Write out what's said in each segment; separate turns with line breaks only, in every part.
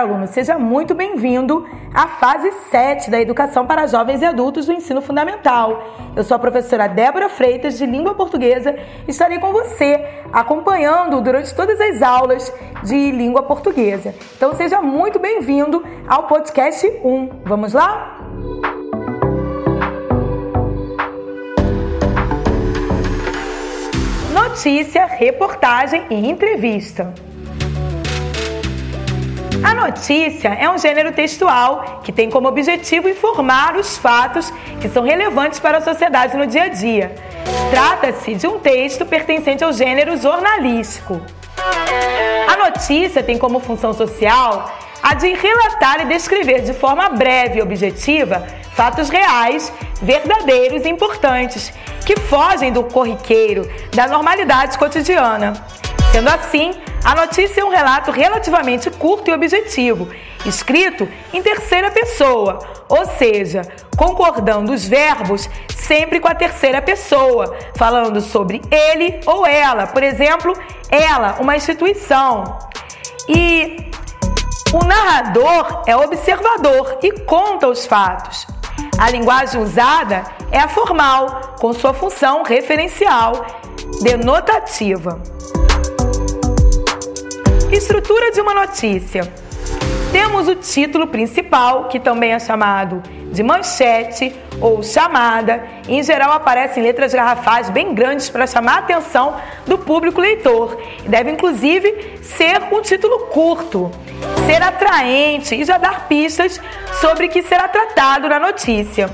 aluno, seja muito bem-vindo à fase 7 da Educação para Jovens e Adultos do Ensino Fundamental. Eu sou a professora Débora Freitas, de Língua Portuguesa, e estarei com você, acompanhando durante todas as aulas de Língua Portuguesa. Então, seja muito bem-vindo ao podcast 1. Vamos lá? Notícia, reportagem e entrevista. A notícia é um gênero textual que tem como objetivo informar os fatos que são relevantes para a sociedade no dia a dia. Trata-se de um texto pertencente ao gênero jornalístico. A notícia tem como função social a de relatar e descrever de forma breve e objetiva fatos reais, verdadeiros e importantes, que fogem do corriqueiro, da normalidade cotidiana. Sendo assim, a notícia é um relato relativamente curto e objetivo, escrito em terceira pessoa, ou seja, concordando os verbos sempre com a terceira pessoa, falando sobre ele ou ela. Por exemplo, ela, uma instituição. E o narrador é observador e conta os fatos. A linguagem usada é a formal, com sua função referencial denotativa. Estrutura de uma notícia. Temos o título principal, que também é chamado de manchete ou chamada. Em geral, aparecem letras garrafais bem grandes para chamar a atenção do público leitor. Deve, inclusive, ser um título curto, ser atraente e já dar pistas sobre o que será tratado na notícia.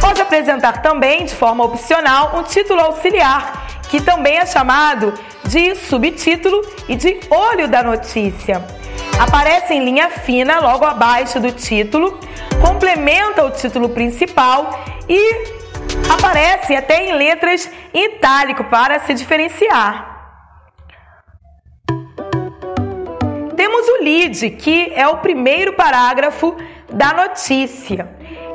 Pode apresentar também, de forma opcional, um título auxiliar que também é chamado de subtítulo e de olho da notícia. Aparece em linha fina logo abaixo do título, complementa o título principal e aparece até em letras em itálico para se diferenciar. Temos o lead, que é o primeiro parágrafo da notícia.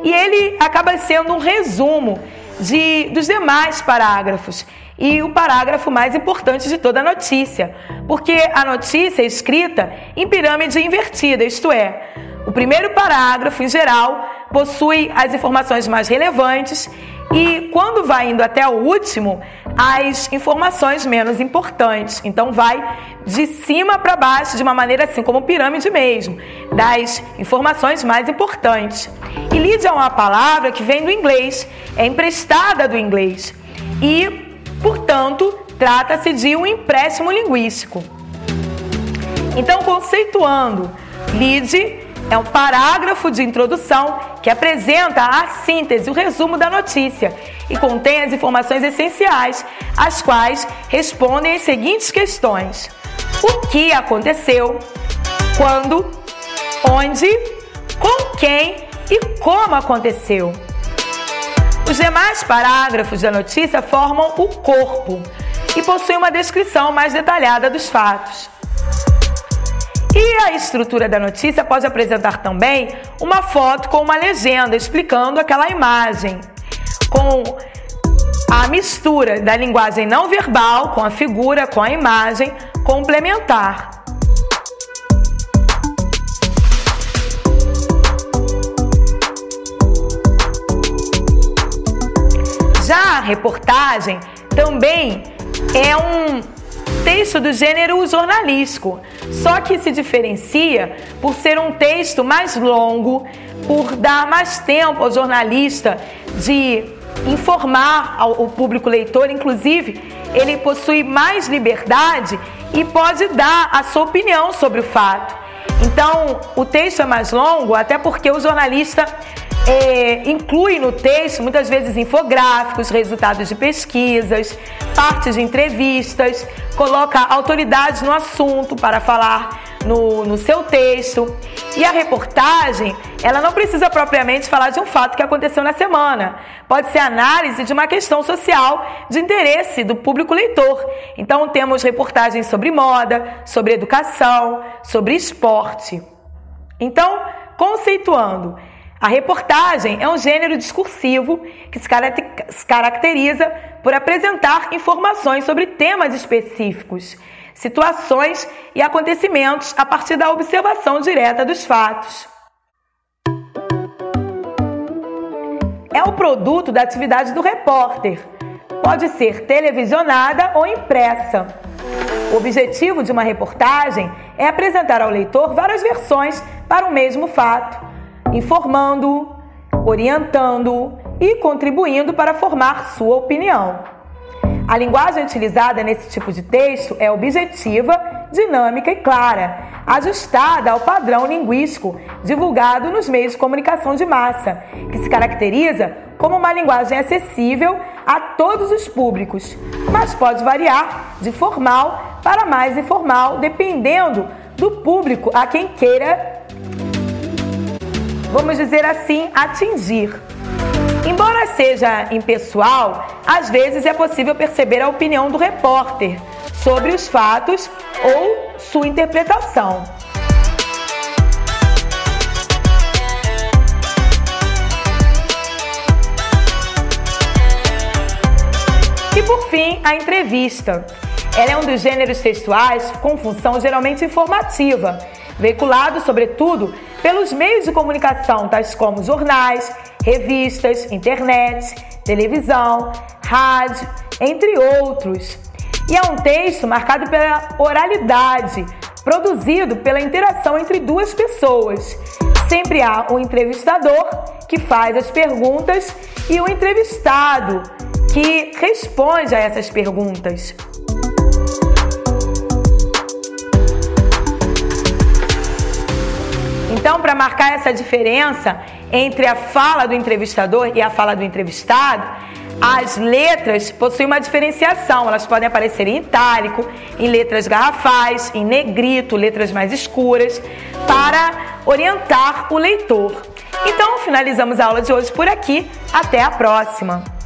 E ele acaba sendo um resumo de, dos demais parágrafos e o parágrafo mais importante de toda a notícia, porque a notícia é escrita em pirâmide invertida, isto é, o primeiro parágrafo, em geral, possui as informações mais relevantes e, quando vai indo até o último, as informações menos importantes. Então, vai de cima para baixo, de uma maneira assim, como pirâmide mesmo, das informações mais importantes. E lead é uma palavra que vem do inglês, é emprestada do inglês. E Portanto, trata-se de um empréstimo linguístico. Então, conceituando, lead é um parágrafo de introdução que apresenta a síntese, o resumo da notícia e contém as informações essenciais, as quais respondem as seguintes questões: o que aconteceu, quando, onde, com quem e como aconteceu. Os demais parágrafos da notícia formam o corpo e possuem uma descrição mais detalhada dos fatos. E a estrutura da notícia pode apresentar também uma foto com uma legenda explicando aquela imagem, com a mistura da linguagem não verbal com a figura, com a imagem complementar. A reportagem também é um texto do gênero jornalístico, só que se diferencia por ser um texto mais longo, por dar mais tempo ao jornalista de informar ao, público leitor, inclusive ele possui mais liberdade e pode dar a sua opinião sobre o fato. Então, o texto é mais longo, até porque o jornalista é, inclui no texto muitas vezes infográficos, resultados de pesquisas, partes de entrevistas, coloca autoridades no assunto para falar no, no seu texto. E a reportagem, ela não precisa propriamente falar de um fato que aconteceu na semana. Pode ser análise de uma questão social de interesse do público leitor. Então temos reportagens sobre moda, sobre educação, sobre esporte. Então, conceituando, a reportagem é um gênero discursivo que se caracteriza por apresentar informações sobre temas específicos, situações e acontecimentos a partir da observação direta dos fatos. É o produto da atividade do repórter. Pode ser televisionada ou impressa. O objetivo de uma reportagem é apresentar ao leitor várias versões para o mesmo fato, informando, orientando e contribuindo para formar sua opinião. A linguagem utilizada nesse tipo de texto é objetiva, dinâmica e clara, ajustada ao padrão linguístico divulgado nos meios de comunicação de massa, que se caracteriza como uma linguagem acessível a todos os públicos, mas pode variar de formal para mais informal, dependendo do público a quem queira, vamos dizer assim, atingir. Embora seja impessoal, às vezes é possível perceber a opinião do repórter sobre os fatos ou sua interpretação. E por fim, a entrevista. Ela é um dos gêneros textuais com função geralmente informativa, veiculado, sobretudo, pelos meios de comunicação, tais como jornais, revistas, internet, televisão, rádio, entre outros. E é um texto marcado pela oralidade, produzido pela interação entre duas pessoas. Sempre há um entrevistador que faz as perguntas e o entrevistado que responde a essas perguntas. Marcar essa diferença entre a fala do entrevistador e a fala do entrevistado, as letras possuem uma diferenciação. Elas podem aparecer em itálico, em letras garrafais, em negrito, letras mais escuras, para orientar o leitor. Então, finalizamos a aula de hoje por aqui. Até a próxima!